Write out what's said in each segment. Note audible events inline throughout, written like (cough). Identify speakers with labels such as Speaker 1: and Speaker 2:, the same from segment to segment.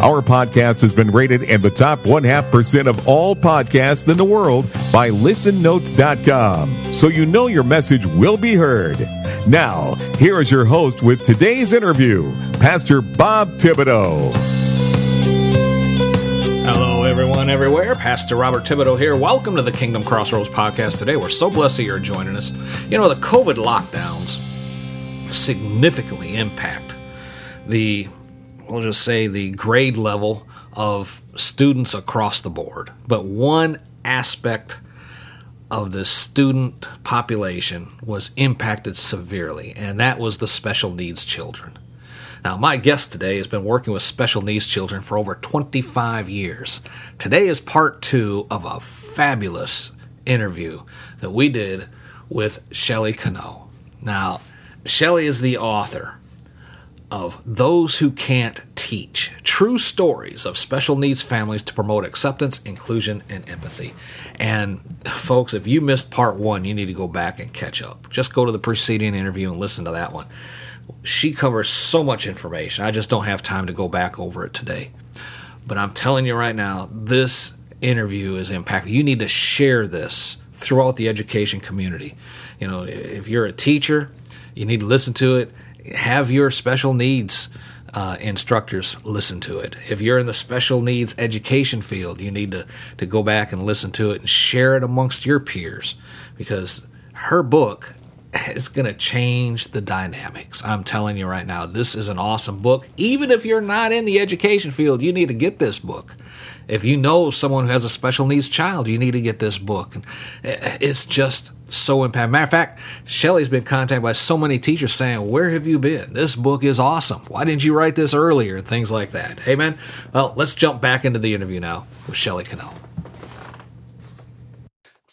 Speaker 1: Our podcast has been rated in the top one half percent of all podcasts in the world by listennotes.com. So you know your message will be heard. Now, here is your host with today's interview, Pastor Bob Thibodeau.
Speaker 2: Hello, everyone, everywhere. Pastor Robert Thibodeau here. Welcome to the Kingdom Crossroads podcast today. We're so blessed that you're joining us. You know, the COVID lockdowns significantly impact the we'll just say the grade level of students across the board. But one aspect of the student population was impacted severely, and that was the special needs children. Now, my guest today has been working with special needs children for over 25 years. Today is part two of a fabulous interview that we did with Shelley Kenow. Now, Shelley is the author of Those Who Can't Teach True Stories of Special Needs Families to Promote Acceptance, Inclusion, and Empathy. And folks, if you missed part one, you need to go back and catch up. Just go to the preceding interview and listen to that one. She covers so much information. I just don't have time to go back over it today. But I'm telling you right now, this interview is impactful. You need to share this throughout the education community. You know, if you're a teacher, you need to listen to it have your special needs uh, instructors listen to it. If you're in the special needs education field, you need to, to go back and listen to it and share it amongst your peers because her book is going to change the dynamics. I'm telling you right now, this is an awesome book. Even if you're not in the education field, you need to get this book. If you know someone who has a special needs child, you need to get this book. And eh, it's just so impactful. Matter of fact, Shelley's been contacted by so many teachers saying, Where have you been? This book is awesome. Why didn't you write this earlier? Things like that. Hey, man. Well, let's jump back into the interview now with Shelley Kenow.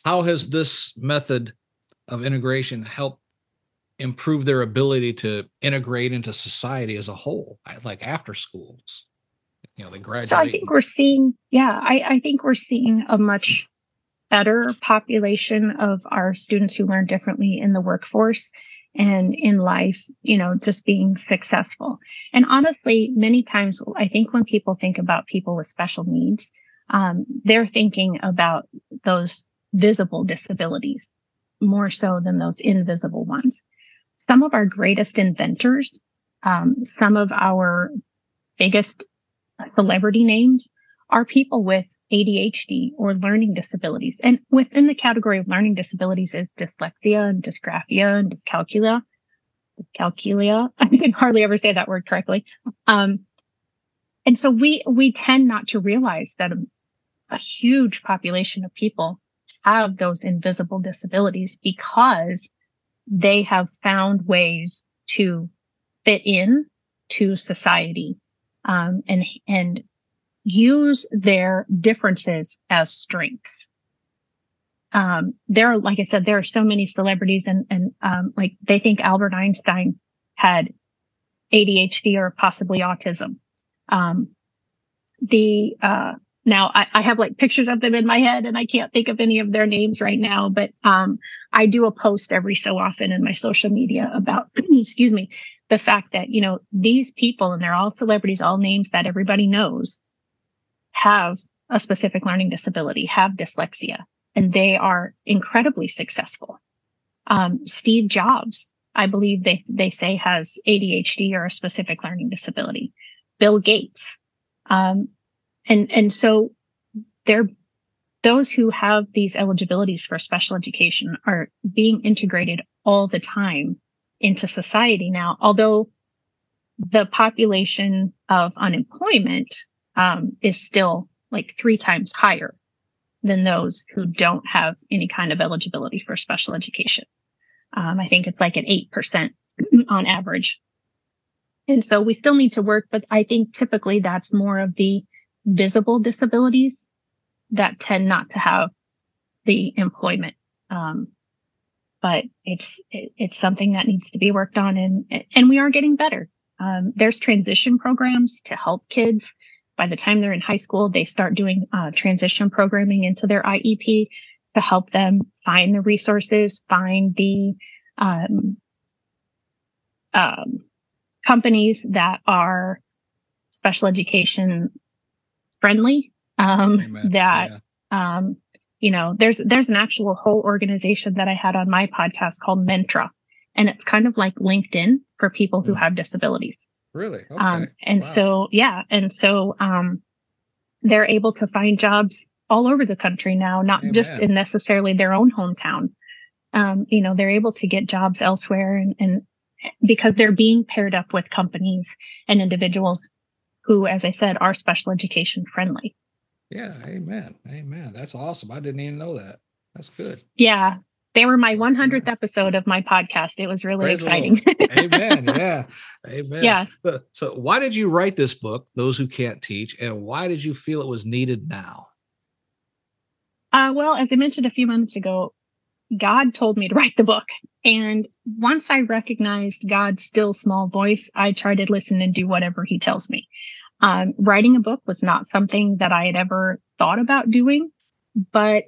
Speaker 2: How has this method of integration helped improve their ability to integrate into society as a whole, like after schools? You know, they graduate.
Speaker 3: So I think we're seeing, yeah, I, I think we're seeing a much better population of our students who learn differently in the workforce and in life, you know, just being successful. And honestly, many times I think when people think about people with special needs, um, they're thinking about those visible disabilities more so than those invisible ones. Some of our greatest inventors, um, some of our biggest celebrity names are people with ADHD or learning disabilities. And within the category of learning disabilities is dyslexia and dysgraphia and dyscalculia. Dyscalculia. (laughs) I can hardly ever say that word correctly. Um, and so we, we tend not to realize that a, a huge population of people have those invisible disabilities because they have found ways to fit in to society um, and and use their differences as strengths. Um, there are, like I said, there are so many celebrities and, and, um, like they think Albert Einstein had ADHD or possibly autism. Um, the, uh, now I, I, have like pictures of them in my head and I can't think of any of their names right now, but, um, I do a post every so often in my social media about, (clears throat) excuse me, the fact that, you know, these people and they're all celebrities, all names that everybody knows have a specific learning disability, have dyslexia, and they are incredibly successful. Um, Steve Jobs, I believe they, they say has ADHD or a specific learning disability. Bill Gates. Um, and, and so they're, those who have these eligibilities for special education are being integrated all the time into society now, although the population of unemployment um, is still like three times higher than those who don't have any kind of eligibility for special education. Um, I think it's like an 8% (clears throat) on average. And so we still need to work, but I think typically that's more of the visible disabilities that tend not to have the employment Um, but it's it, it's something that needs to be worked on, and and we are getting better. Um, there's transition programs to help kids. By the time they're in high school, they start doing uh, transition programming into their IEP to help them find the resources, find the um, um, companies that are special education friendly. Um, that yeah. Um, you know, there's there's an actual whole organization that I had on my podcast called Mentra, and it's kind of like LinkedIn for people who mm. have disabilities.
Speaker 2: Really?
Speaker 3: Okay. Um, and wow. so yeah, and so um, they're able to find jobs all over the country now, not Amen. just in necessarily their own hometown. Um, you know, they're able to get jobs elsewhere and, and because they're being paired up with companies and individuals who, as I said, are special education friendly.
Speaker 2: Yeah. Amen. Amen. That's awesome. I didn't even know that. That's good.
Speaker 3: Yeah. They were my 100th episode of my podcast. It was really Praise exciting.
Speaker 2: Amen. (laughs) Yeah. Amen.
Speaker 3: Yeah.
Speaker 2: So, so, why did you write this book, Those Who Can't Teach, and why did you feel it was needed now?
Speaker 3: Uh, well, as I mentioned a few minutes ago, God told me to write the book. And once I recognized God's still small voice, I try to listen and do whatever he tells me. Um, writing a book was not something that I had ever thought about doing, but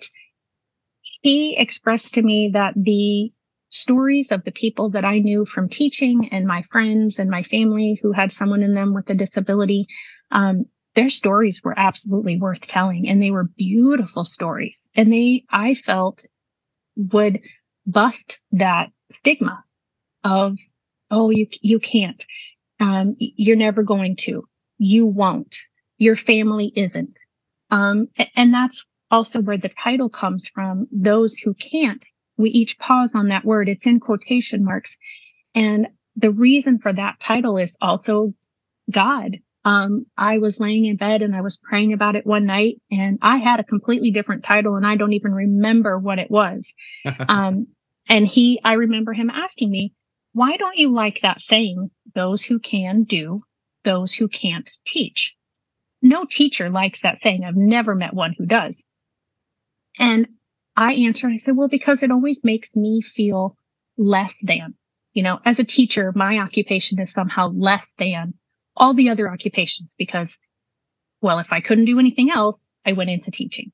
Speaker 3: he expressed to me that the stories of the people that I knew from teaching and my friends and my family who had someone in them with a disability, um, their stories were absolutely worth telling and they were beautiful stories. And they, I felt would bust that stigma of, oh, you, you can't. Um, you're never going to. You won't. Your family isn't. Um, and that's also where the title comes from. Those who can't. We each pause on that word. It's in quotation marks. And the reason for that title is also God. Um, I was laying in bed and I was praying about it one night and I had a completely different title and I don't even remember what it was. (laughs) um, and he, I remember him asking me, why don't you like that saying, those who can do, those who can't teach? No teacher likes that saying. I've never met one who does. And I answered, I said, well, because it always makes me feel less than, you know, as a teacher, my occupation is somehow less than all the other occupations because, well, if I couldn't do anything else, I went into teaching.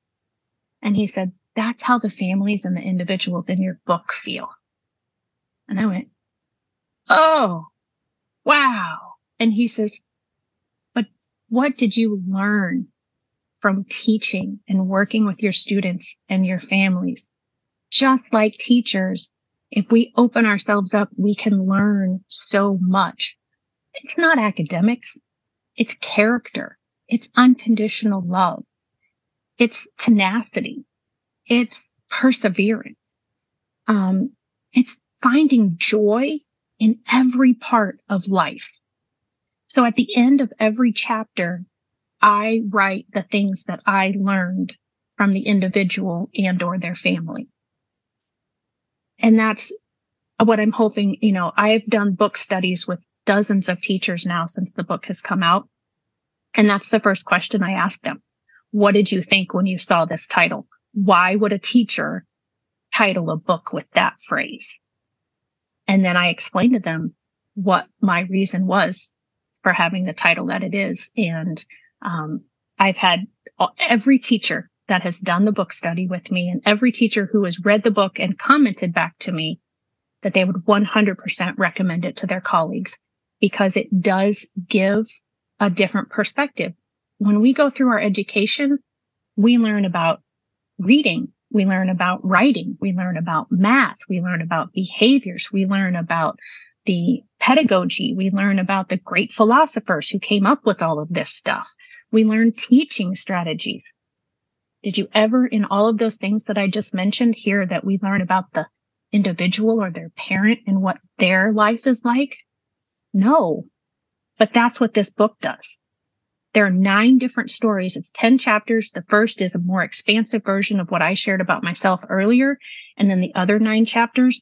Speaker 3: And he said, that's how the families and the individuals in your book feel. And I went, Oh, wow. And he says, but what did you learn from teaching and working with your students and your families? Just like teachers, if we open ourselves up, we can learn so much it's not academics. It's character. It's unconditional love. It's tenacity. It's perseverance. Um, it's finding joy in every part of life. So at the end of every chapter, I write the things that I learned from the individual and or their family. And that's what I'm hoping, you know, I've done book studies with dozens of teachers now since the book has come out. And that's the first question I ask them. What did you think when you saw this title? Why would a teacher title a book with that phrase? And then I explain to them what my reason was for having the title that it is. And um, I've had every teacher that has done the book study with me and every teacher who has read the book and commented back to me that they would 100% recommend it to their colleagues because it does give a different perspective. When we go through our education, we learn about reading. We learn about writing. We learn about math. We learn about behaviors. We learn about the pedagogy. We learn about the great philosophers who came up with all of this stuff. We learn teaching strategies. Did you ever, in all of those things that I just mentioned, hear that we learn about the individual or their parent and what their life is like? No, but that's what this book does. There are nine different stories. It's 10 chapters. The first is a more expansive version of what I shared about myself earlier. And then the other nine chapters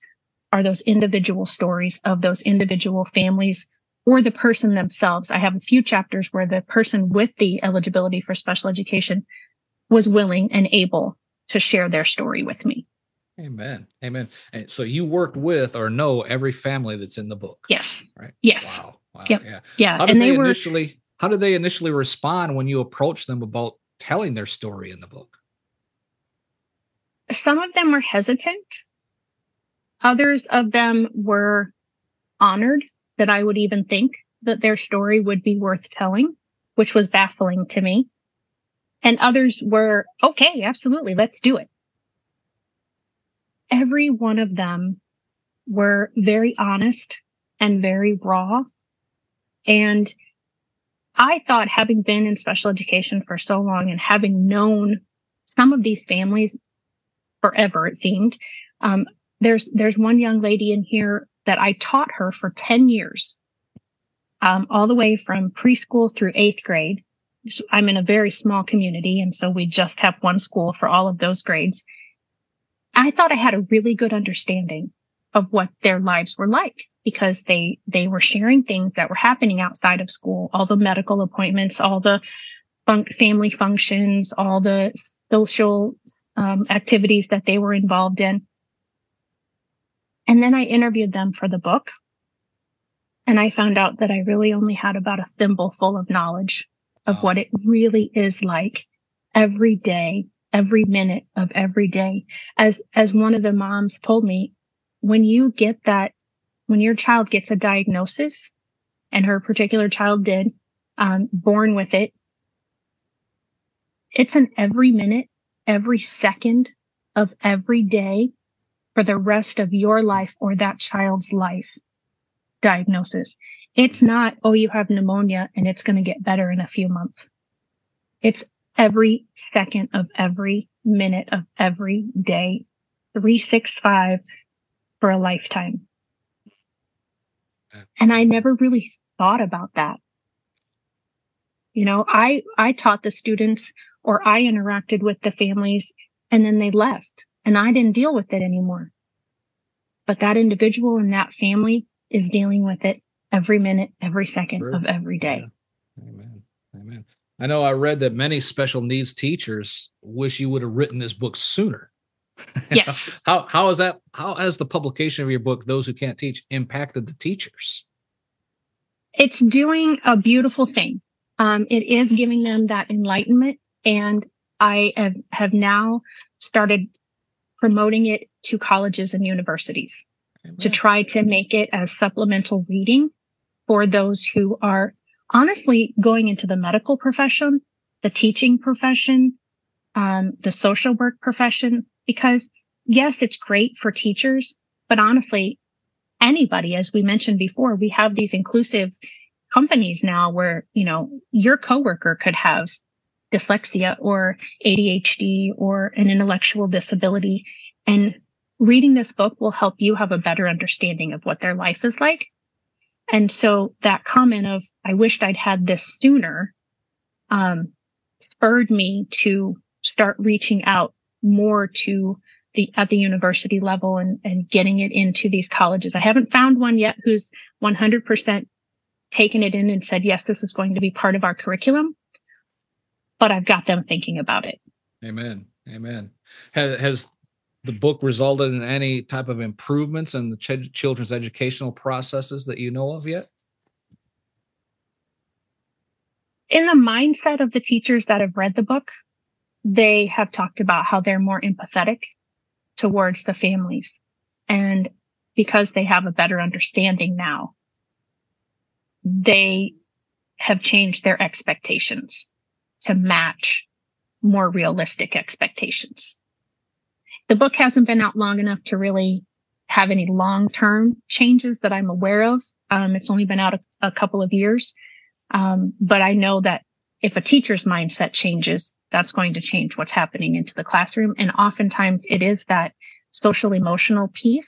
Speaker 3: are those individual stories of those individual families or the person themselves. I have a few chapters where the person with the eligibility for special education was willing and able to share their story with me.
Speaker 2: Amen. Amen. And so you worked with or know every family that's in the book.
Speaker 3: Yes.
Speaker 2: Right.
Speaker 3: Yes.
Speaker 2: Wow. Wow.
Speaker 3: Yep.
Speaker 2: Yeah.
Speaker 3: Yeah.
Speaker 2: How did
Speaker 3: and
Speaker 2: they,
Speaker 3: they, were
Speaker 2: initially how did they initially respond when you approached them about telling their story in the book?
Speaker 3: some of them were hesitant. Others of them were honored that I would even think that their story would be worth telling, which was baffling to me. And others were, okay, absolutely, let's do it. Every one of them were very honest and very raw. And I thought having been in special education for so long and having known some of these families forever, it seemed, um, there's, there's one young lady in here that I taught her for 10 years, um, all the way from preschool through eighth grade. So I'm in a very small community. And so we just have one school for all of those grades. I thought I had a really good understanding of what their lives were like because they, they were sharing things that were happening outside of school, all the medical appointments, all the fun- family functions, all the social um, activities that they were involved in. And then I interviewed them for the book. And I found out that I really only had about a thimble full of knowledge of what it really is like every day, every minute of every day. As, as one of the moms told me, when you get that, when your child gets a diagnosis and her particular child did, um, born with it, it's an every minute, every second of every day for the rest of your life or that child's life diagnosis. It's not, oh, you have pneumonia and it's going to get better in a few months. It's every second of every minute of every day, 365 for a lifetime. And I never really thought about that. You know, I, I taught the students or I interacted with the families and then they left and I didn't deal with it anymore. But that individual and that family is dealing with it every minute, every second
Speaker 2: Sure.
Speaker 3: of every day.
Speaker 2: Amen. Amen. I know I read that many special needs teachers wish you would have written this book sooner.
Speaker 3: Yes. (laughs)
Speaker 2: How how is that how has the publication of your book, Those Who Can't Teach, impacted the teachers?
Speaker 3: It's doing a beautiful thing. Um, it is giving them that enlightenment. And I have, have now started promoting it to colleges and universities. to try to make it as supplemental reading for those who are honestly going into the medical profession, the teaching profession, um, the social work profession, because yes, it's great for teachers, but honestly, anybody, as we mentioned before, we have these inclusive companies now where, you know, your coworker could have dyslexia or ADHD or an intellectual disability. And reading this book will help you have a better understanding of what their life is like. And so that comment of, I wished I'd had this sooner, um, spurred me to start reaching out more to the, at the university level and, and getting it into these colleges. I haven't found one yet who's 100% taken it in and said, yes, this is going to be part of our curriculum, but I've got them thinking about it.
Speaker 2: Amen. Amen. Has, has the book resulted in any type of improvements in the ch- children's educational processes that you know of yet?
Speaker 3: in the mindset of the teachers that have read the book, they have talked about how they're more empathetic towards the families. And because they have a better understanding now, they have changed their expectations to match more realistic expectations. The book hasn't been out long enough to really have any long-term changes that I'm aware of. Um, it's only been out a, a couple of years. Um, but I know that if a teacher's mindset changes, that's going to change what's happening into the classroom. And oftentimes it is that social emotional piece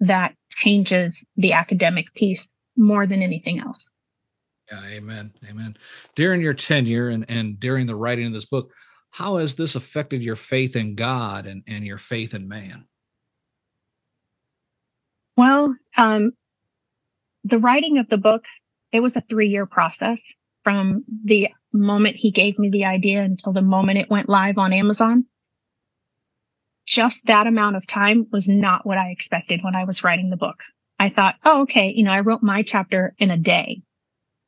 Speaker 3: that changes the academic piece more than anything else.
Speaker 2: Yeah, amen. Amen. During your tenure and, and during the writing of this book, how has this affected your faith in God and, and your faith in man?
Speaker 3: Well, um, the writing of the book, it was a three year process from the moment he gave me the idea until the moment it went live on Amazon. just that amount of time was not what I expected when I was writing the book. I thought, oh, okay, you know, I wrote my chapter in a day.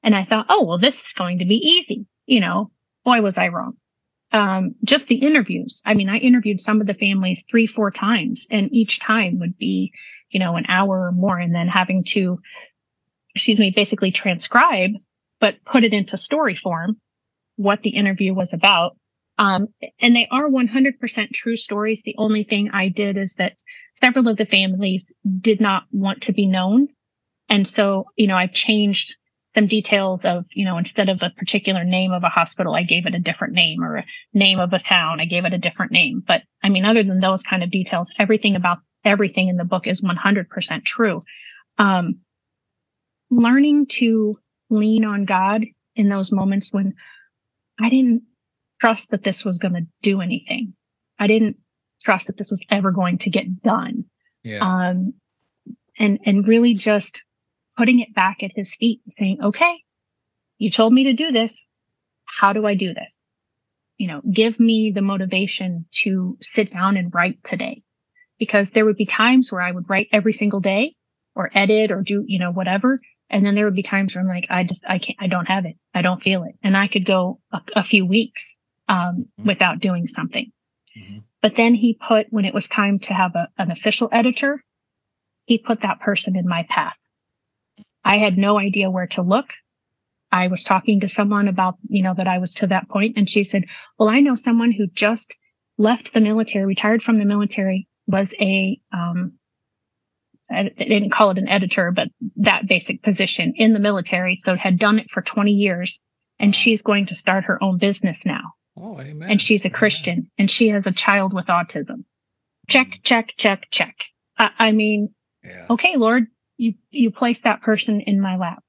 Speaker 3: And I thought, oh, well, this is going to be easy. You know, boy, was I wrong. Um, just the interviews. I mean, I interviewed some of the families three, four times, and each time would be, you know, an hour or more, and then having to, excuse me, basically transcribe, but put it into story form what the interview was about. Um, and they are 100% true stories. The only thing I did is that several of the families did not want to be known. And so, you know, I've changed some details of, you know, instead of a particular name of a hospital, I gave it a different name or a name of a town. I gave it a different name. But I mean, other than those kind of details, everything about everything in the book is 100% true. Um, learning to lean on God in those moments when I didn't trust that this was going to do anything. I didn't trust that this was ever going to get done.
Speaker 2: Yeah.
Speaker 3: Um, and, and really just putting it back at his feet and saying, okay, you told me to do this. How do I do this? You know, give me the motivation to sit down and write today because there would be times where I would write every single day or edit or do, you know, whatever. And then there would be times where I'm like, I just, I can't, I don't have it. I don't feel it. And I could go a, a few weeks, um, mm-hmm. without doing something. Mm-hmm. But then he put, when it was time to have a, an official editor, he put that person in my path. I had no idea where to look. I was talking to someone about, you know, that I was to that point and she said, well, I know someone who just left the military, retired from the military, was a, um, I didn't call it an editor, but that basic position in the military. So had done it for 20 years and she's going to start her own business now.
Speaker 2: Oh, amen.
Speaker 3: And she's a Christian amen. and she has a child with autism. Check, check, check, check. I, I mean, yeah. okay, Lord, you, you placed that person in my lap.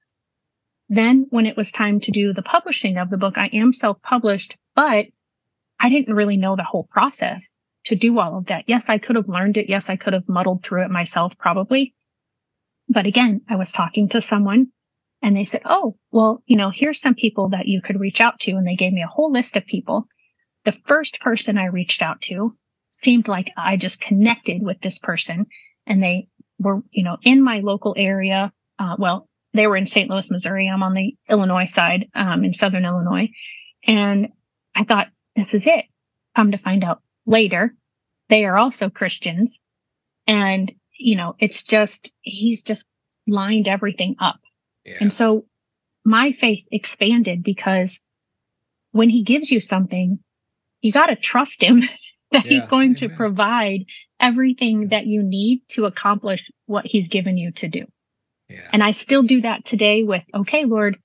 Speaker 3: Then when it was time to do the publishing of the book, I am self-published, but I didn't really know the whole process to do all of that. Yes, I could have learned it. Yes, I could have muddled through it myself probably. But again, I was talking to someone and they said, Oh, well, you know, here's some people that you could reach out to. And they gave me a whole list of people. The first person I reached out to seemed like I just connected with this person and they were, you know, in my local area. Uh, well, they were in St. Louis, Missouri. I'm on the Illinois side, um, in Southern Illinois. And I thought, this is it. Come to find out later, they are also Christians. And, you know, it's just, he's just lined everything up. Yeah. And so my faith expanded because when he gives you something, you got to trust him (laughs) that yeah. he's going Amen. to provide everything that you need to accomplish what he's given you to do. Yeah. And I still do that today with, okay, Lord,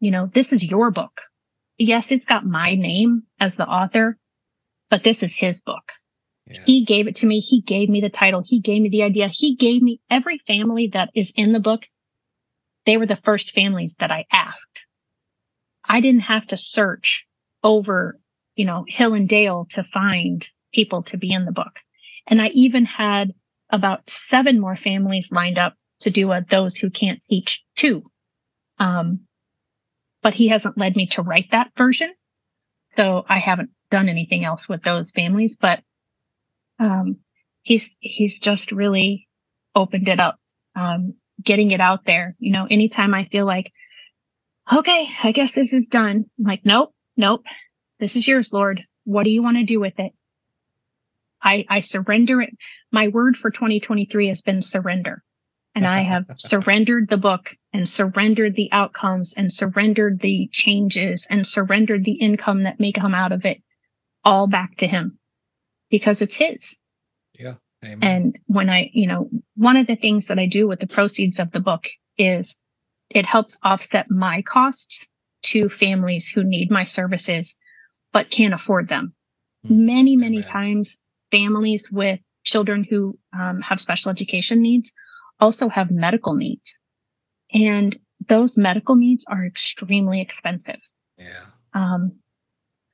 Speaker 3: you know, this is your book. Yes, it's got my name as the author, but this is his book. Yeah. He gave it to me. He gave me the title. He gave me the idea. He gave me every family that is in the book. They were the first families that I asked. I didn't have to search over, you know, hill and dale to find people to be in the book. And I even had about seven more families lined up to do a those who can't teach too. Um, but he hasn't led me to write that version. So I haven't done anything else with those families, but, um, he's, he's just really opened it up, um, getting it out there. You know, anytime I feel like, okay, I guess this is done. I'm like, nope, nope. This is yours, Lord. What do you want to do with it? I, I surrender it. My word for 2023 has been surrender. And I have (laughs) surrendered the book and surrendered the outcomes and surrendered the changes and surrendered the income that may come out of it all back to him because it's his.
Speaker 2: Yeah.
Speaker 3: Amen. And when I, you know, one of the things that I do with the proceeds of the book is it helps offset my costs to families who need my services but can't afford them. Mm-hmm. Many, many Amen. times families with children who um, have special education needs also have medical needs. And those medical needs are extremely expensive.
Speaker 2: Yeah.
Speaker 3: Um,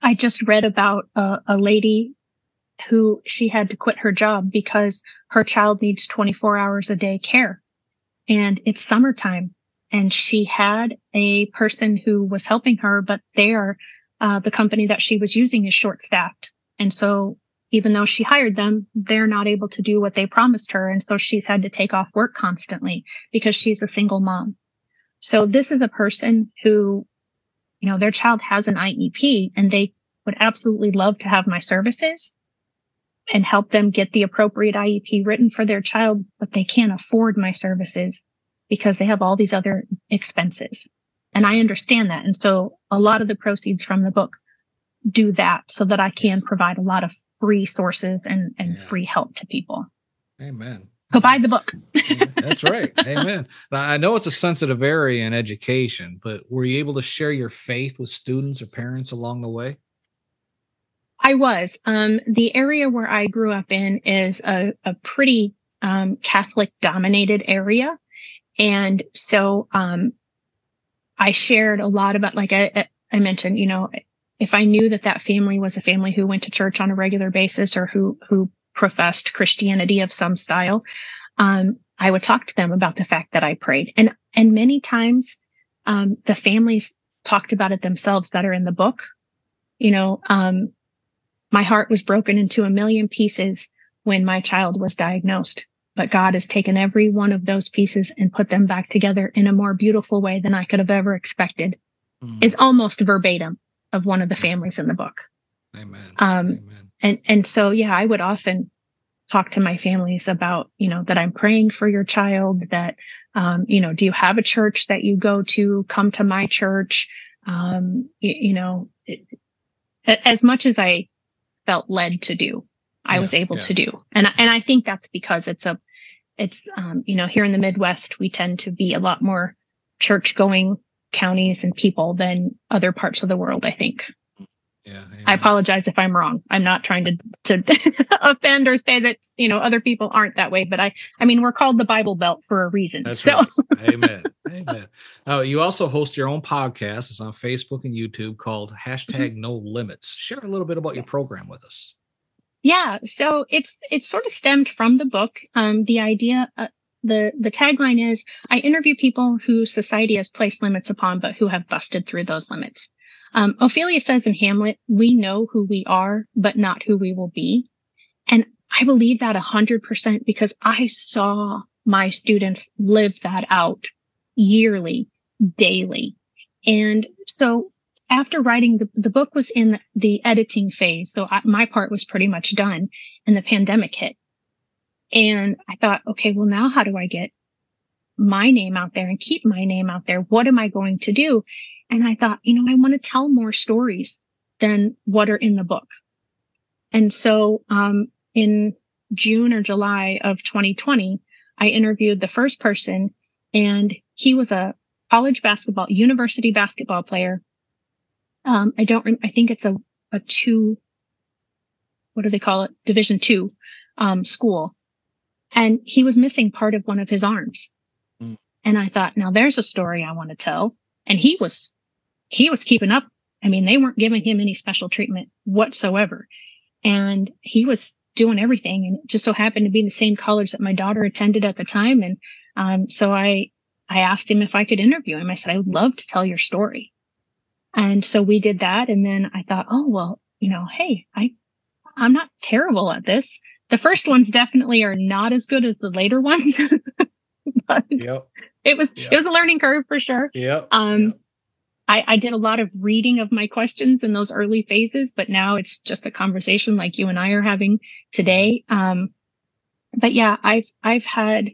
Speaker 3: I just read about a, a lady who she had to quit her job because her child needs 24 hours a day care. And it's summertime and she had a person who was helping her, but they are, uh, the company that she was using is short staffed. And so even though she hired them, they're not able to do what they promised her. And so she's had to take off work constantly because she's a single mom. So this is a person who, you know, their child has an IEP and they would absolutely love to have my services and help them get the appropriate IEP written for their child, but they can't afford my services because they have all these other expenses. And I understand that. And so a lot of the proceeds from the book do that so that I can provide a lot of free sources and, and yeah. free help to people.
Speaker 2: Amen.
Speaker 3: So buy the book.
Speaker 2: That's (laughs) right. Amen. Now, I know it's a sensitive area in education, but were you able to share your faith with students or parents along the way?
Speaker 3: I was. Um, the area where I grew up in is a, a pretty um, Catholic dominated area. And so um, I shared a lot about, like I, I mentioned, you know, if I knew that that family was a family who went to church on a regular basis or who, who professed Christianity of some style, um, I would talk to them about the fact that I prayed. And, and many times, um, the families talked about it themselves that are in the book. You know, um, my heart was broken into a million pieces when my child was diagnosed, but God has taken every one of those pieces and put them back together in a more beautiful way than I could have ever expected. Mm. It's almost verbatim of one of the families in the book.
Speaker 2: Amen. Um, Amen.
Speaker 3: And and so yeah, I would often talk to my families about you know that I'm praying for your child. That um, you know, do you have a church that you go to? Come to my church. Um, you, you know, it, as much as I felt led to do, I yeah, was able yeah. to do, and and I think that's because it's a it's um, you know here in the Midwest we tend to be a lot more church going counties and people than other parts of the world, I think.
Speaker 2: Yeah,
Speaker 3: I apologize if I'm wrong. I'm not trying to to (laughs) offend or say that you know other people aren't that way, but I I mean we're called the Bible Belt for a reason.
Speaker 2: That's so. right. (laughs) Amen. Amen. Oh, you also host your own podcast. It's on Facebook and YouTube called hashtag No Limits. Share a little bit about your program with us.
Speaker 3: Yeah, so it's it's sort of stemmed from the book. Um, the idea uh, the the tagline is I interview people who society has placed limits upon, but who have busted through those limits. Um, Ophelia says in Hamlet, "We know who we are, but not who we will be," and I believe that a hundred percent because I saw my students live that out yearly, daily, and so after writing the, the book was in the editing phase, so I, my part was pretty much done, and the pandemic hit. And I thought, okay, well, now how do I get my name out there and keep my name out there? What am I going to do? And I thought, you know, I want to tell more stories than what are in the book. And so, um, in June or July of 2020, I interviewed the first person and he was a college basketball, university basketball player. Um, I don't, I think it's a, a two, what do they call it? Division two, um, school and he was missing part of one of his arms. Mm. And I thought, now there's a story I want to tell. And he was, he was keeping up. I mean, they weren't giving him any special treatment whatsoever. And he was doing everything. And it just so happened to be the same college that my daughter attended at the time. And, um, so I, I asked him if I could interview him. I said, I would love to tell your story. And so we did that. And then I thought, oh, well, you know, hey, I, I'm not terrible at this the first ones definitely are not as good as the later (laughs) ones. but yep. it was yep. it was a learning curve for sure.
Speaker 2: Yep.
Speaker 3: Um yep. I, I did a lot of reading of my questions in those early phases, but now it's just a conversation like you and I are having today. Um but yeah, I've I've had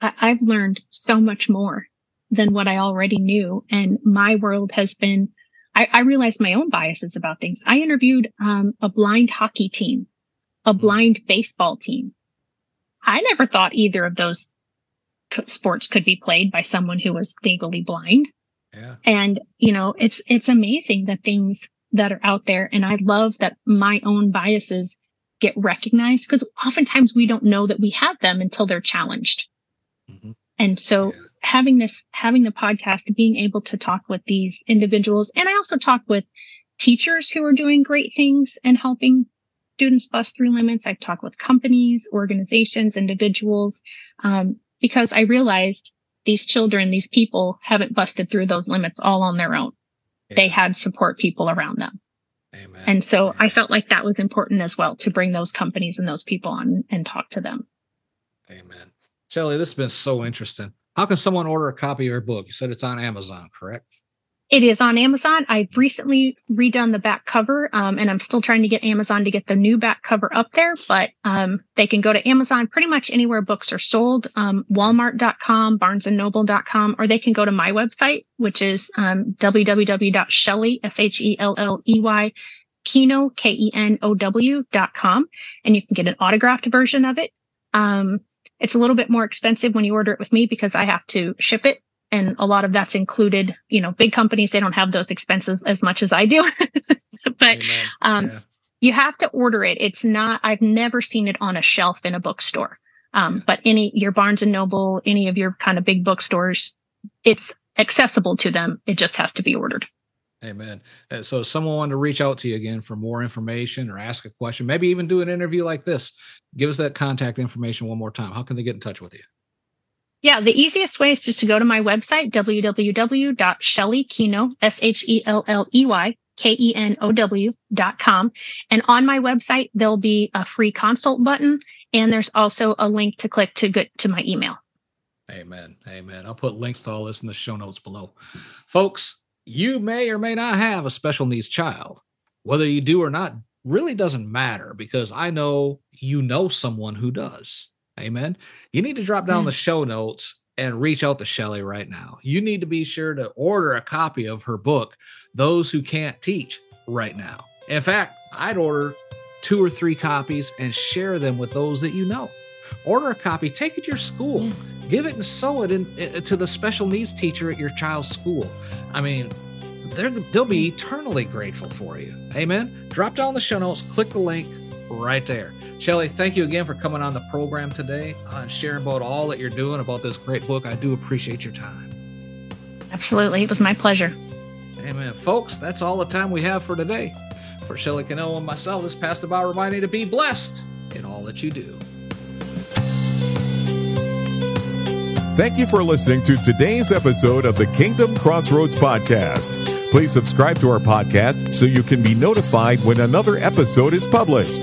Speaker 3: I, I've learned so much more than what I already knew. And my world has been I, I realized my own biases about things. I interviewed um, a blind hockey team a blind baseball team. I never thought either of those sports could be played by someone who was legally blind.
Speaker 2: Yeah.
Speaker 3: And, you know, it's, it's amazing the things that are out there. And I love that my own biases get recognized because oftentimes we don't know that we have them until they're challenged. Mm-hmm. And so yeah. having this, having the podcast, being able to talk with these individuals, and I also talk with teachers who are doing great things and helping students bust through limits. I've talked with companies, organizations, individuals, um, because I realized these children, these people haven't busted through those limits all on their own. Yeah. They had support people around them.
Speaker 2: Amen.
Speaker 3: And so
Speaker 2: Amen.
Speaker 3: I felt like that was important as well to bring those companies and those people on and talk to them.
Speaker 2: Amen. Shelley, this has been so interesting. How can someone order a copy of your book? You said it's on Amazon, correct?
Speaker 3: It is on Amazon. I've recently redone the back cover, um, and I'm still trying to get Amazon to get the new back cover up there. But um, they can go to Amazon pretty much anywhere books are sold, um, Walmart.com, BarnesandNoble.com, or they can go to my website, which is um, www.shelley, S-H-E-L-L-E-Y, Kenow, K-E-N-O-W dot com, and you can get an autographed version of it. Um, it's a little bit more expensive when you order it with me because I have to ship it and a lot of that's included you know big companies they don't have those expenses as much as i do (laughs) but um,
Speaker 2: Yeah.
Speaker 3: you have to order it it's not i've never seen it on a shelf in a bookstore um, but any your barnes and noble any of your kind of big bookstores it's accessible to them it just has to be ordered
Speaker 2: Amen. Uh, So, if someone wanted to reach out to you again for more information or ask a question, maybe even do an interview like this, give us that contact information one more time. How can they get in touch with you?
Speaker 3: Yeah the easiest way is just to go to my website www.shelleykenow s-h-e-l-l-e-y K-E-N-O-W dot com. And on my website, there'll be a free consult button. And there's also a link to click to get to my email.
Speaker 2: Amen. Amen. I'll put links to all this in the show notes below. Folks, you may or may not have a special needs child. Whether you do or not really doesn't matter because I know you know someone who does. Amen. You need to drop down
Speaker 3: Yeah.
Speaker 2: the mm. show notes and reach out to Shelley right now. You need to be sure to order a copy of her book, Those Who Can't Teach, right now. In fact, I'd order two or three copies and share them with those that you know. Order a copy, take it to your school,
Speaker 3: Yeah.
Speaker 2: give it and sew it in, i- to the special needs teacher at your child's school. I mean, they're, they'll be eternally grateful for you. Amen. Drop down the show notes, click the link right there. Shelley, thank you again for coming on the program today and sharing about all that you're doing about this great book. I do appreciate your time.
Speaker 3: Absolutely. It was my pleasure.
Speaker 2: Amen. Folks, that's all the time we have for today. For Shelley Kenow and myself, this Pastor Bob reminding you to be blessed in all that you do.
Speaker 1: Thank you for listening to today's episode of the Kingdom Crossroads Podcast. Please subscribe to our podcast so you can be notified when another episode is published.